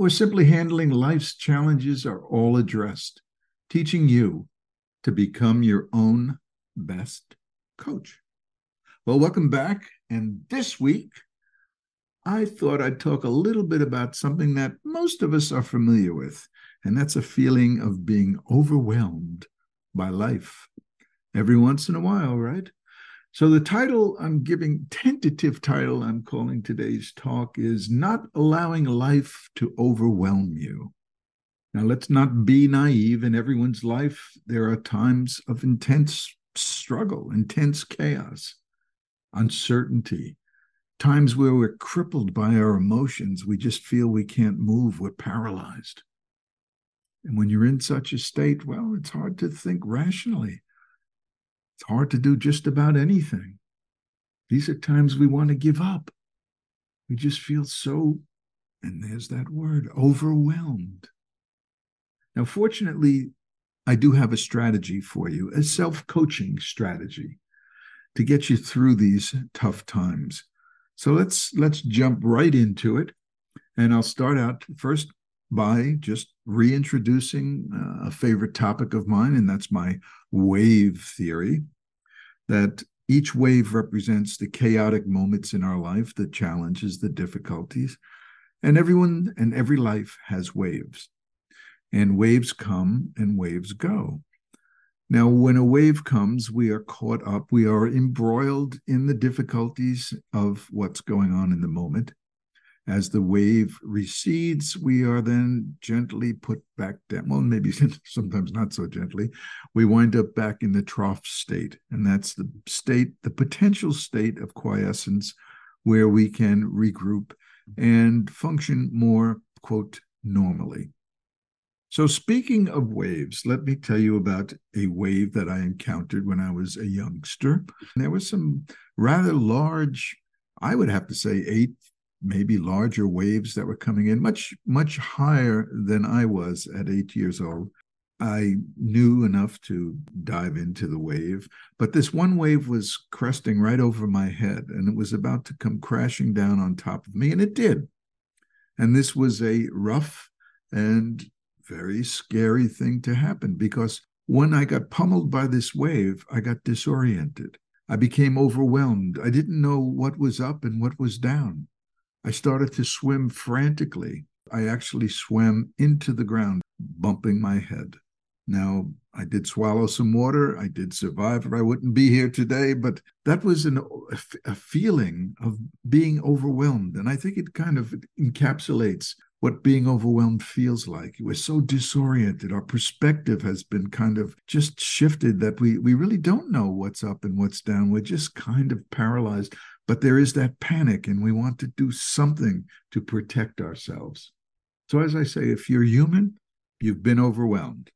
or simply handling life's challenges are all addressed, teaching you to become your own best coach. Well, welcome back. And this week, I thought I'd talk a little bit about something that most of us are familiar with, and that's a feeling of being overwhelmed by life. Every once in a while, right? So the title I'm giving, tentative title I'm calling today's talk is Not Allowing Life to Overwhelm You. Now, let's not be naive. In everyone's life, there are times of intense struggle, intense chaos, uncertainty, times where we're crippled by our emotions. We just feel we can't move, we're paralyzed. And when you're in such a state, well, it's hard to think rationally. It's hard to do just about anything. These are times we want to give up. We just feel so, and there's that word, overwhelmed. Now, fortunately, I do have a strategy for you, a self coaching strategy to get you through these tough times. So let's let's jump right into it. And I'll start out first by just reintroducing uh, a favorite topic of mine, and that's my wave theory. That each wave represents the chaotic moments in our life, the challenges, the difficulties. And everyone and every life has waves. And waves come and waves go. Now, when a wave comes, we are caught up, we are embroiled in the difficulties of what's going on in the moment. As the wave recedes, we are then gently put back down. Well, maybe sometimes not so gently. We wind up back in the trough state. And that's the state, the potential state of quiescence where we can regroup and function more, quote, normally. So, speaking of waves, let me tell you about a wave that I encountered when I was a youngster. There was some rather large, I would have to say, eight maybe larger waves that were coming in, much, much higher than I was at eight years old. I knew enough to dive into the wave, but this one wave was cresting right over my head and it was about to come crashing down on top of me, and it did. And this was a rough and very scary thing to happen because when I got pummeled by this wave, I got disoriented. I became overwhelmed. I didn't know what was up and what was down. I started to swim frantically. I actually swam into the ground, bumping my head. Now, I did swallow some water. I did survive, or I wouldn't be here today. But that was an, a feeling of being overwhelmed. And I think it kind of encapsulates what being overwhelmed feels like. We're so disoriented. Our perspective has been kind of just shifted that we, we really don't know what's up and what's down. We're just kind of paralyzed. But there is that panic, and we want to do something to protect ourselves. So, as I say, if you're human, you've been overwhelmed.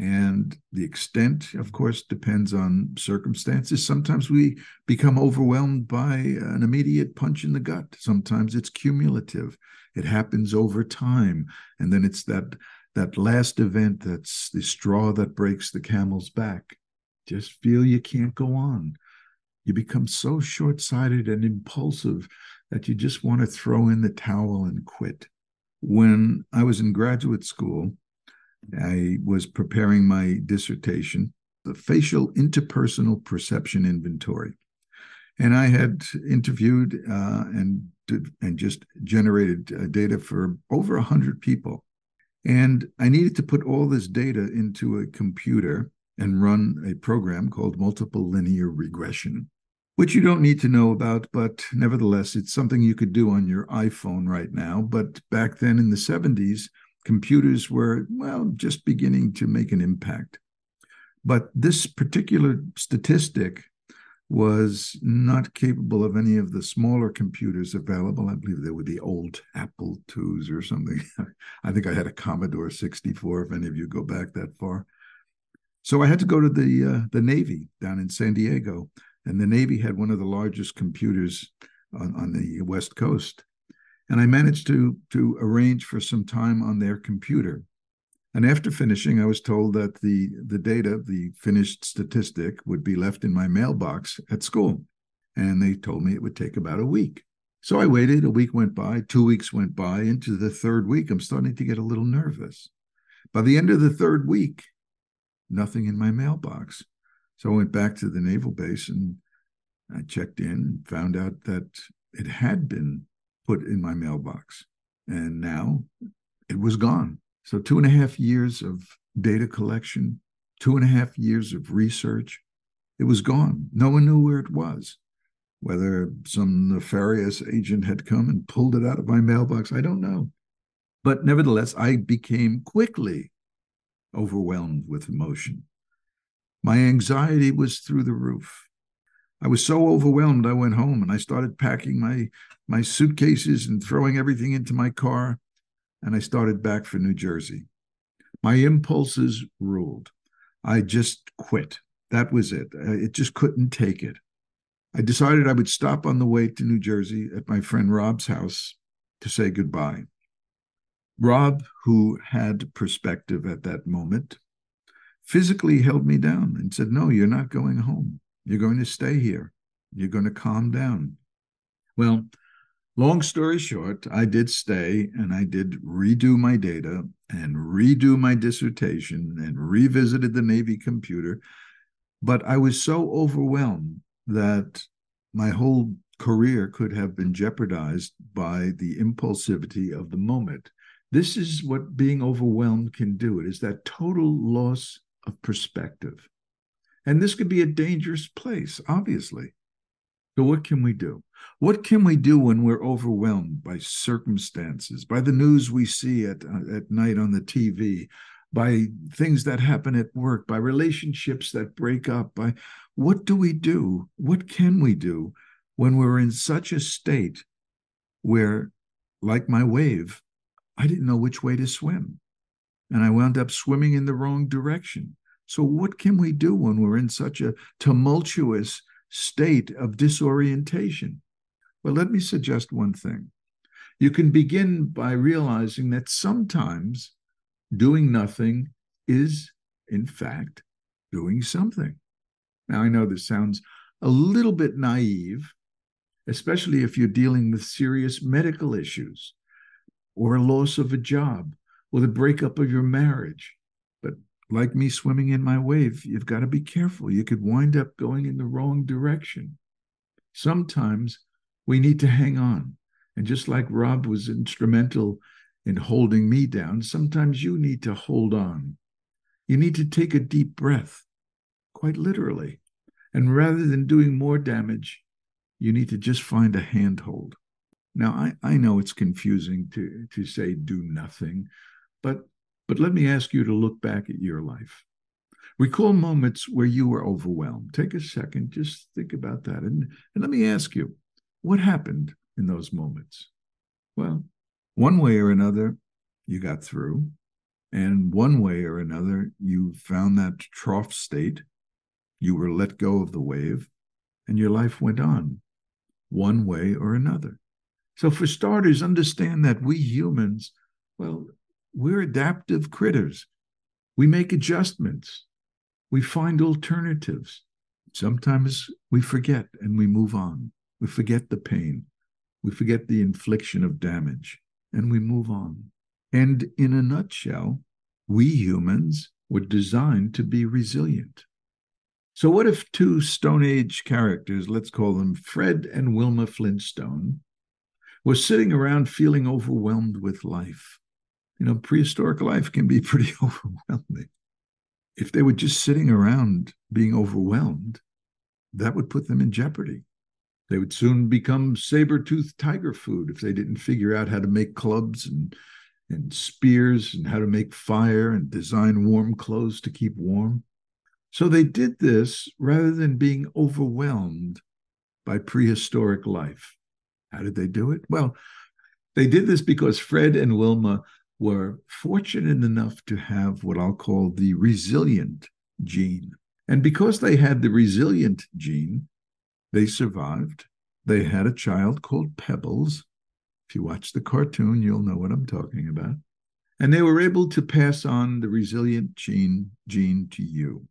And the extent, of course, depends on circumstances. Sometimes we become overwhelmed by an immediate punch in the gut. Sometimes it's cumulative. It happens over time. And then it's that that last event that's the straw that breaks the camel's back. Just feel you can't go on you become so short sighted and impulsive that you just want to throw in the towel and quit. When I was in graduate school, I was preparing my dissertation, the facial interpersonal perception inventory. And I had interviewed uh, and and just generated uh, data for over 100 people. And I needed to put all this data into a computer and run a program called multiple linear regression, which you don't need to know about, but nevertheless, it's something you could do on your iPhone right now. But back then in the 70s, computers were, well, just beginning to make an impact. But this particular statistic was not capable of any of the smaller computers available. I believe they were the old Apple IIs or something. I think I had a Commodore 64, if any of you go back that far. So I had to go to the uh, the Navy down in San Diego, and the Navy had one of the largest computers on, on the West Coast. And I managed to to arrange for some time on their computer. And after finishing, I was told that the, the data, the finished statistic, would be left in my mailbox at school. And they told me it would take about a week. So I waited. A week went by, two weeks went by. Into the third week, I'm starting to get a little nervous. By the end of the third week, nothing in my mailbox. So I went back to the naval base and I checked in and found out that it had been put in my mailbox. And now it was gone. So, two and a half years of data collection, two and a half years of research, it was gone. No one knew where it was. Whether some nefarious agent had come and pulled it out of my mailbox, I don't know. But nevertheless, I became quickly overwhelmed with emotion. My anxiety was through the roof. I was so overwhelmed, I went home and I started packing my, my suitcases and throwing everything into my car and I started back for New Jersey. My impulses ruled. I just quit. That was it. It just couldn't take it. I decided I would stop on the way to New Jersey at my friend Rob's house to say goodbye. Rob, who had perspective at that moment, physically held me down and said, No, you're not going home. You're going to stay here. You're going to calm down. Well, long story short, I did stay and I did redo my data and redo my dissertation and revisited the Navy computer. But I was so overwhelmed that my whole career could have been jeopardized by the impulsivity of the moment. This is what being overwhelmed can do. It is that total loss of perspective. And this could be a dangerous place, obviously. So, what can we do? What can we do when we're overwhelmed by circumstances, by the news we see at, uh, at night on the TV, by things that happen at work, by relationships that break up? By what do we do? What can we do when we're in such a state where, like my wave, I didn't know which way to swim? And I wound up swimming in the wrong direction. So, what can we do when we're in such a tumultuous state of disorientation? Well, let me suggest one thing. You can begin by realizing that sometimes doing nothing is, in fact, doing something. Now, I know this sounds a little bit naive, especially if you're dealing with serious medical issues or a loss of a job or the breakup of your marriage. Like me swimming in my wave, you've got to be careful. You could wind up going in the wrong direction. Sometimes we need to hang on. And just like Rob was instrumental in holding me down, sometimes you need to hold on. You need to take a deep breath, quite literally. And rather than doing more damage, you need to just find a handhold. Now, I, I know it's confusing to, to say do nothing, but, but let me ask you to look back at your life. Recall moments where you were overwhelmed. Take a second, just think about that. And, and let me ask you what happened in those moments? Well, one way or another, you got through. And one way or another, you found that trough state. You were let go of the wave, and your life went on, one way or another. So, for starters, understand that we humans, well, we're adaptive critters. We make adjustments, we find alternatives. Sometimes we forget and we move on. We forget the pain, we forget the infliction of damage, and we move on. And in a nutshell, we humans were designed to be resilient. So, what if two Stone Age characters, let's call them Fred and Wilma Flintstone, were sitting around feeling overwhelmed with life? You know, prehistoric life can be pretty overwhelming. If they were just sitting around being overwhelmed, that would put them in jeopardy. They would soon become saber-toothed tiger food if they didn't figure out how to make clubs and, and spears and how to make fire and design warm clothes to keep warm. So they did this rather than being overwhelmed by prehistoric life. How did they do it? Well, they did this because Fred and Wilma were fortunate enough to have what I'll call the resilient gene. And because they had the resilient gene, they survived. They had a child called Pebbles. If you watch the cartoon, you'll know what I'm talking about. And they were able to pass on the resilient gene, gene to you.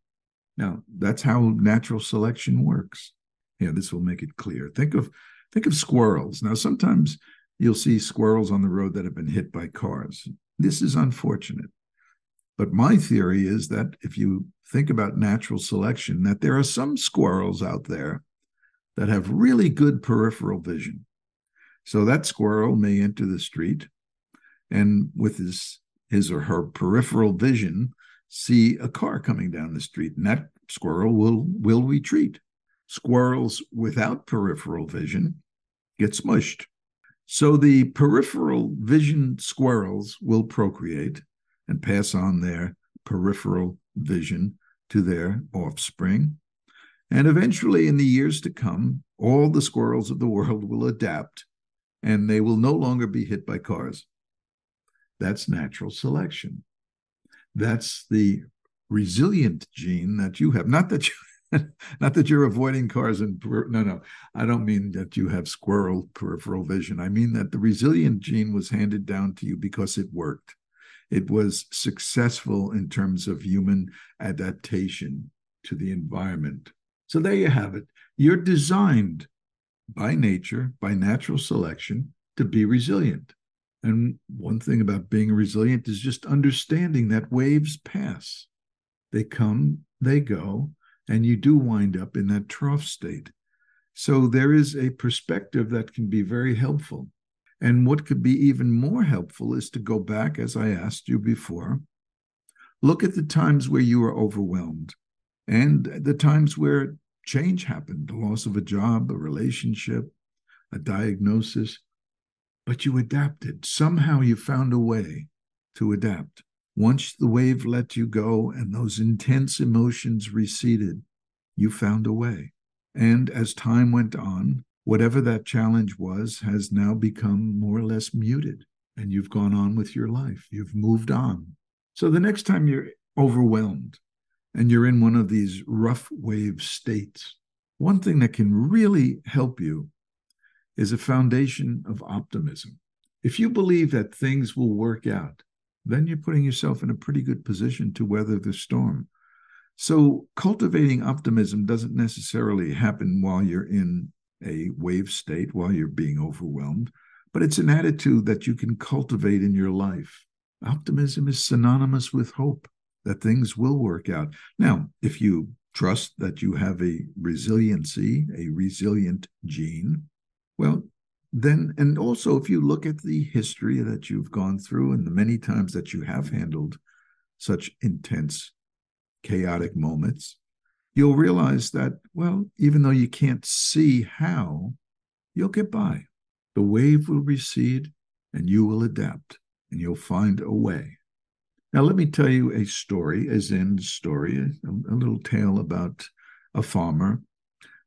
Now, that's how natural selection works. Yeah, this will make it clear. Think of think of squirrels. Now, sometimes you'll see squirrels on the road that have been hit by cars. This is unfortunate. But my theory is that if you think about natural selection, that there are some squirrels out there that have really good peripheral vision. So that squirrel may enter the street and with his his or her peripheral vision see a car coming down the street and that squirrel will will retreat squirrels without peripheral vision get smushed so the peripheral vision squirrels will procreate and pass on their peripheral vision to their offspring and eventually in the years to come all the squirrels of the world will adapt and they will no longer be hit by cars that's natural selection. That's the resilient gene that you have. Not that you not that you're avoiding cars and no no. I don't mean that you have squirrel peripheral vision. I mean that the resilient gene was handed down to you because it worked. It was successful in terms of human adaptation to the environment. So there you have it. You're designed by nature by natural selection to be resilient. And one thing about being resilient is just understanding that waves pass. They come, they go, and you do wind up in that trough state. So there is a perspective that can be very helpful. And what could be even more helpful is to go back, as I asked you before, look at the times where you were overwhelmed and the times where change happened the loss of a job, a relationship, a diagnosis but you adapted. Somehow you found a way to adapt. Once the wave let you go and those intense emotions receded, you found a way. And as time went on, whatever that challenge was has now become more or less muted, and you've gone on with your life. You've moved on. So the next time you're overwhelmed and you're in one of these rough wave states, one thing that can really help you is a foundation of optimism. If you believe that things will work out, then you're putting yourself in a pretty good position to weather the storm. So, cultivating optimism doesn't necessarily happen while you're in a wave state, while you're being overwhelmed, but it's an attitude that you can cultivate in your life. Optimism is synonymous with hope that things will work out. Now, if you trust that you have a resiliency, a resilient gene, well, then, and also if you look at the history that you've gone through and the many times that you have handled such intense, chaotic moments, you'll realize that, well, even though you can't see how, you'll get by. The wave will recede and you will adapt and you'll find a way. Now, let me tell you a story, as in story, a, a little tale about a farmer,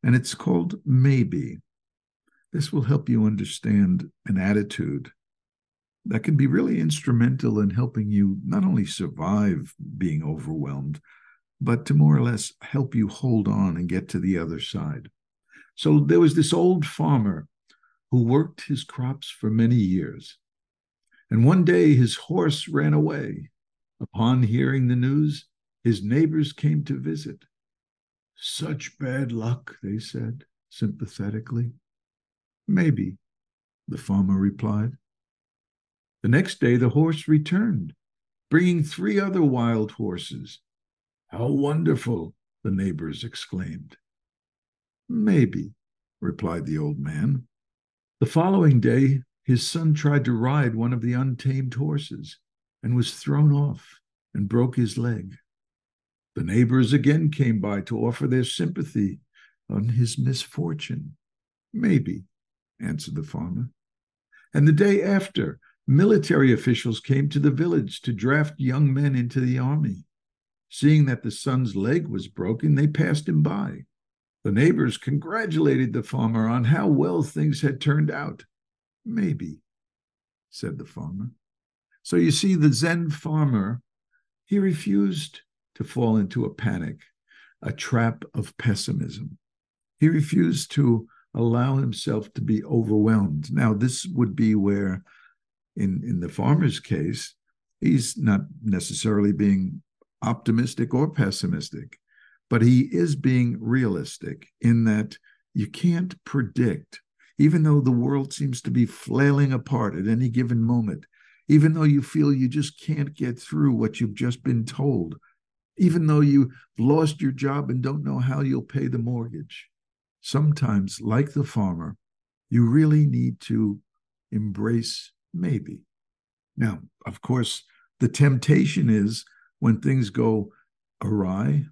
and it's called Maybe. This will help you understand an attitude that can be really instrumental in helping you not only survive being overwhelmed, but to more or less help you hold on and get to the other side. So there was this old farmer who worked his crops for many years. And one day his horse ran away. Upon hearing the news, his neighbors came to visit. Such bad luck, they said sympathetically. Maybe, the farmer replied. The next day the horse returned, bringing three other wild horses. How wonderful! the neighbors exclaimed. Maybe, replied the old man. The following day, his son tried to ride one of the untamed horses and was thrown off and broke his leg. The neighbors again came by to offer their sympathy on his misfortune. Maybe, answered the farmer. And the day after, military officials came to the village to draft young men into the army. Seeing that the son's leg was broken, they passed him by. The neighbors congratulated the farmer on how well things had turned out. Maybe, said the farmer. So you see, the Zen farmer, he refused to fall into a panic, a trap of pessimism. He refused to allow himself to be overwhelmed. Now, this would be where, in, in the farmer's case, he's not necessarily being optimistic or pessimistic, but he is being realistic in that you can't predict, even though the world seems to be flailing apart at any given moment, even though you feel you just can't get through what you've just been told, even though you've lost your job and don't know how you'll pay the mortgage. Sometimes, like the farmer, you really need to embrace maybe. Now, of course, the temptation is when things go awry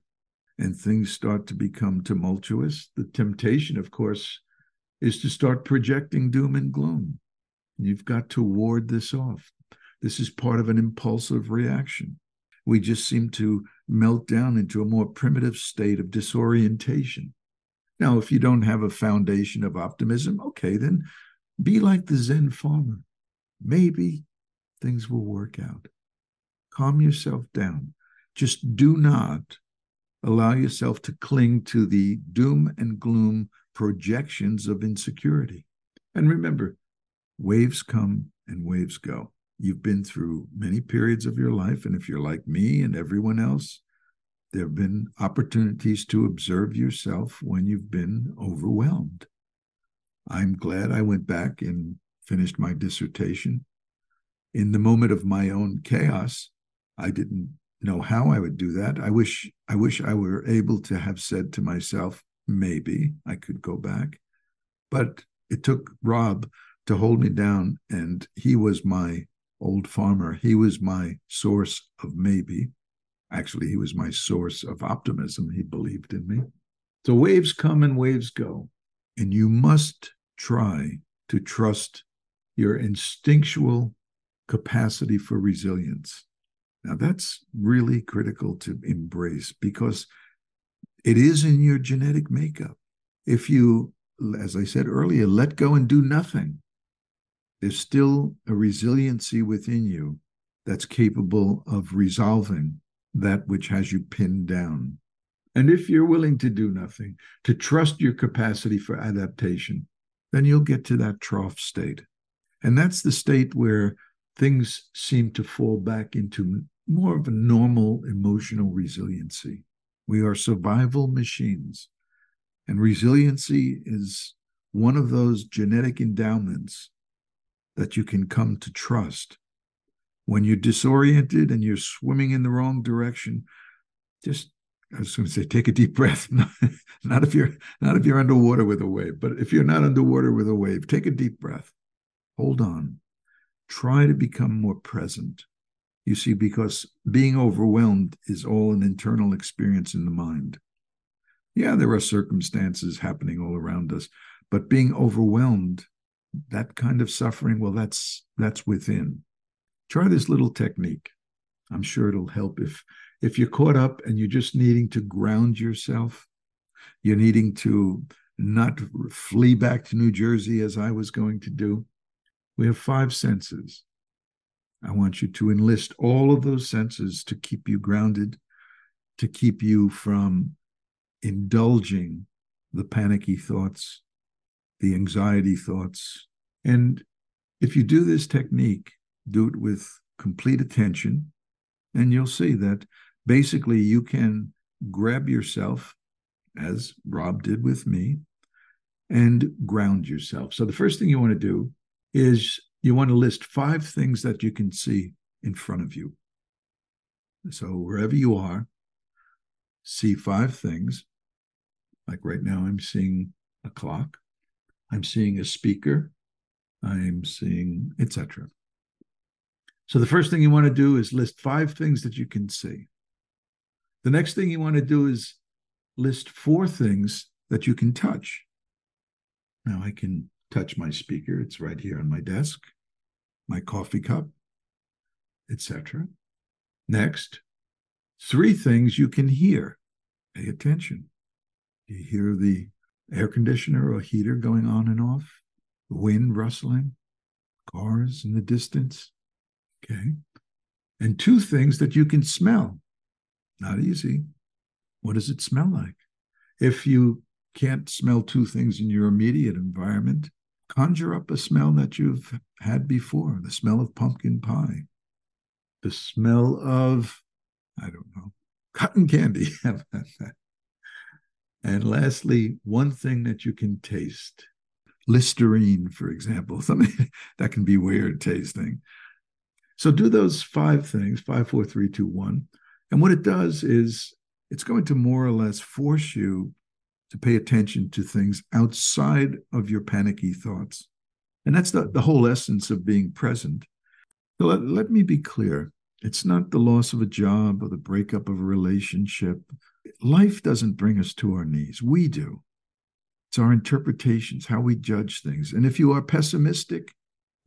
and things start to become tumultuous, the temptation, of course, is to start projecting doom and gloom. You've got to ward this off. This is part of an impulsive reaction. We just seem to melt down into a more primitive state of disorientation. Now, if you don't have a foundation of optimism, okay, then be like the Zen farmer. Maybe things will work out calm yourself down. Just do not allow yourself to cling to the doom and gloom projections of insecurity. And remember, waves come and waves go. You've been through many periods of your life. And if you're like me and everyone else, there have been opportunities to observe yourself when you've been overwhelmed. I'm glad I went back and finished my dissertation. In the moment of my own chaos, I didn't know how I would do that. I wish I wish I were able to have said to myself, maybe I could go back. But it took Rob to hold me down, and he was my old farmer. He was my source of maybe. Actually, he was my source of optimism. He believed in me. So waves come and waves go. And you must try to trust your instinctual capacity for resilience. Now, that's really critical to embrace because it is in your genetic makeup. If you, as I said earlier, let go and do nothing, there's still a resiliency within you that's capable of resolving that which has you pinned down. And if you're willing to do nothing, to trust your capacity for adaptation, then you'll get to that trough state. And that's the state where things seem to fall back into more of a normal emotional resiliency. We are survival machines. And resiliency is one of those genetic endowments that you can come to trust. When you're disoriented and you're swimming in the wrong direction, just I was going to say, take a deep breath. not if you're not if you're underwater with a wave, but if you're not underwater with a wave, take a deep breath. Hold on. Try to become more present. You see, because being overwhelmed is all an internal experience in the mind. Yeah, there are circumstances happening all around us, but being overwhelmed, that kind of suffering, well, that's that's within. Try this little technique. I'm sure it'll help if if you're caught up and you're just needing to ground yourself, you're needing to not flee back to New Jersey as I was going to do. We have five senses I want you to enlist all of those senses to keep you grounded, to keep you from indulging the panicky thoughts, the anxiety thoughts. And if you do this technique, do it with complete attention, and you'll see that basically you can grab yourself, as Rob did with me, and ground yourself. So the first thing you want to do is you want to list five things that you can see in front of you. So wherever you are, see five things. Like right now, I'm seeing a clock, I'm seeing a speaker, I'm seeing, etc. So the first thing you want to do is list five things that you can see. The next thing you want to do is list four things that you can touch. Now I can touch my speaker. It's right here on my desk, my coffee cup, etc. Next, Three things you can hear. Pay attention. You hear the air conditioner or heater going on and off, the wind rustling, cars in the distance. Okay. And two things that you can smell. Not easy. What does it smell like? If you can't smell two things in your immediate environment, conjure up a smell that you've had before the smell of pumpkin pie, the smell of, I don't know, cotton candy. and lastly, one thing that you can taste Listerine, for example, something that can be weird tasting. So do those five things five, four, three, two, one. And what it does is it's going to more or less force you to pay attention to things outside of your panicky thoughts. And that's the, the whole essence of being present. So let, let me be clear it's not the loss of a job or the breakup of a relationship. Life doesn't bring us to our knees. We do. It's our interpretations, how we judge things. And if you are pessimistic,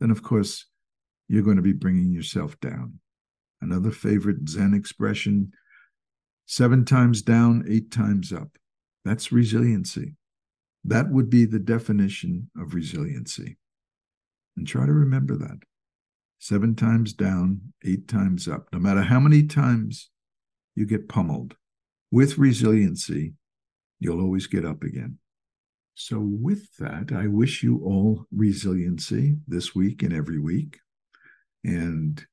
then of course you're going to be bringing yourself down. Another favorite Zen expression seven times down, eight times up. That's resiliency. That would be the definition of resiliency. And try to remember that. Seven times down, eight times up. No matter how many times you get pummeled, with resiliency, you'll always get up again. So, with that, I wish you all resiliency this week and every week. And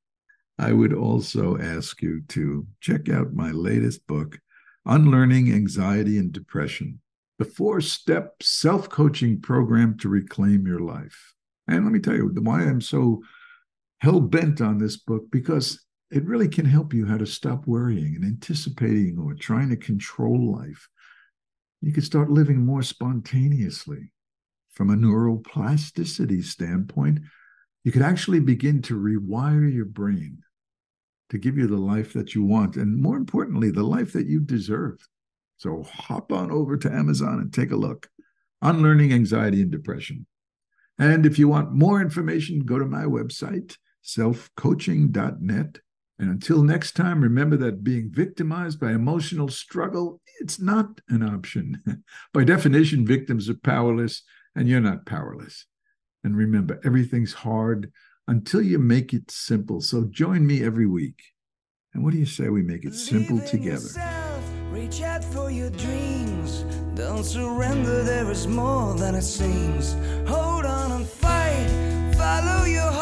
I would also ask you to check out my latest book, Unlearning Anxiety and Depression The Four Step Self Coaching Program to Reclaim Your Life. And let me tell you why I'm so hell bent on this book because it really can help you how to stop worrying and anticipating or trying to control life. You can start living more spontaneously. From a neuroplasticity standpoint, you could actually begin to rewire your brain to give you the life that you want, and more importantly, the life that you deserve. So hop on over to Amazon and take a look. Unlearning Anxiety and Depression. And if you want more information, go to my website, selfcoaching.net. And until next time, remember that being victimized by emotional struggle, it's not an option. by definition, victims are powerless, and you're not powerless. And remember, everything's hard until you make it simple. So join me every week. And what do you say we make it simple Believe together? Yourself, reach out for your dreams. Don't surrender, there is more than it seems. Hold on and fight, follow your heart.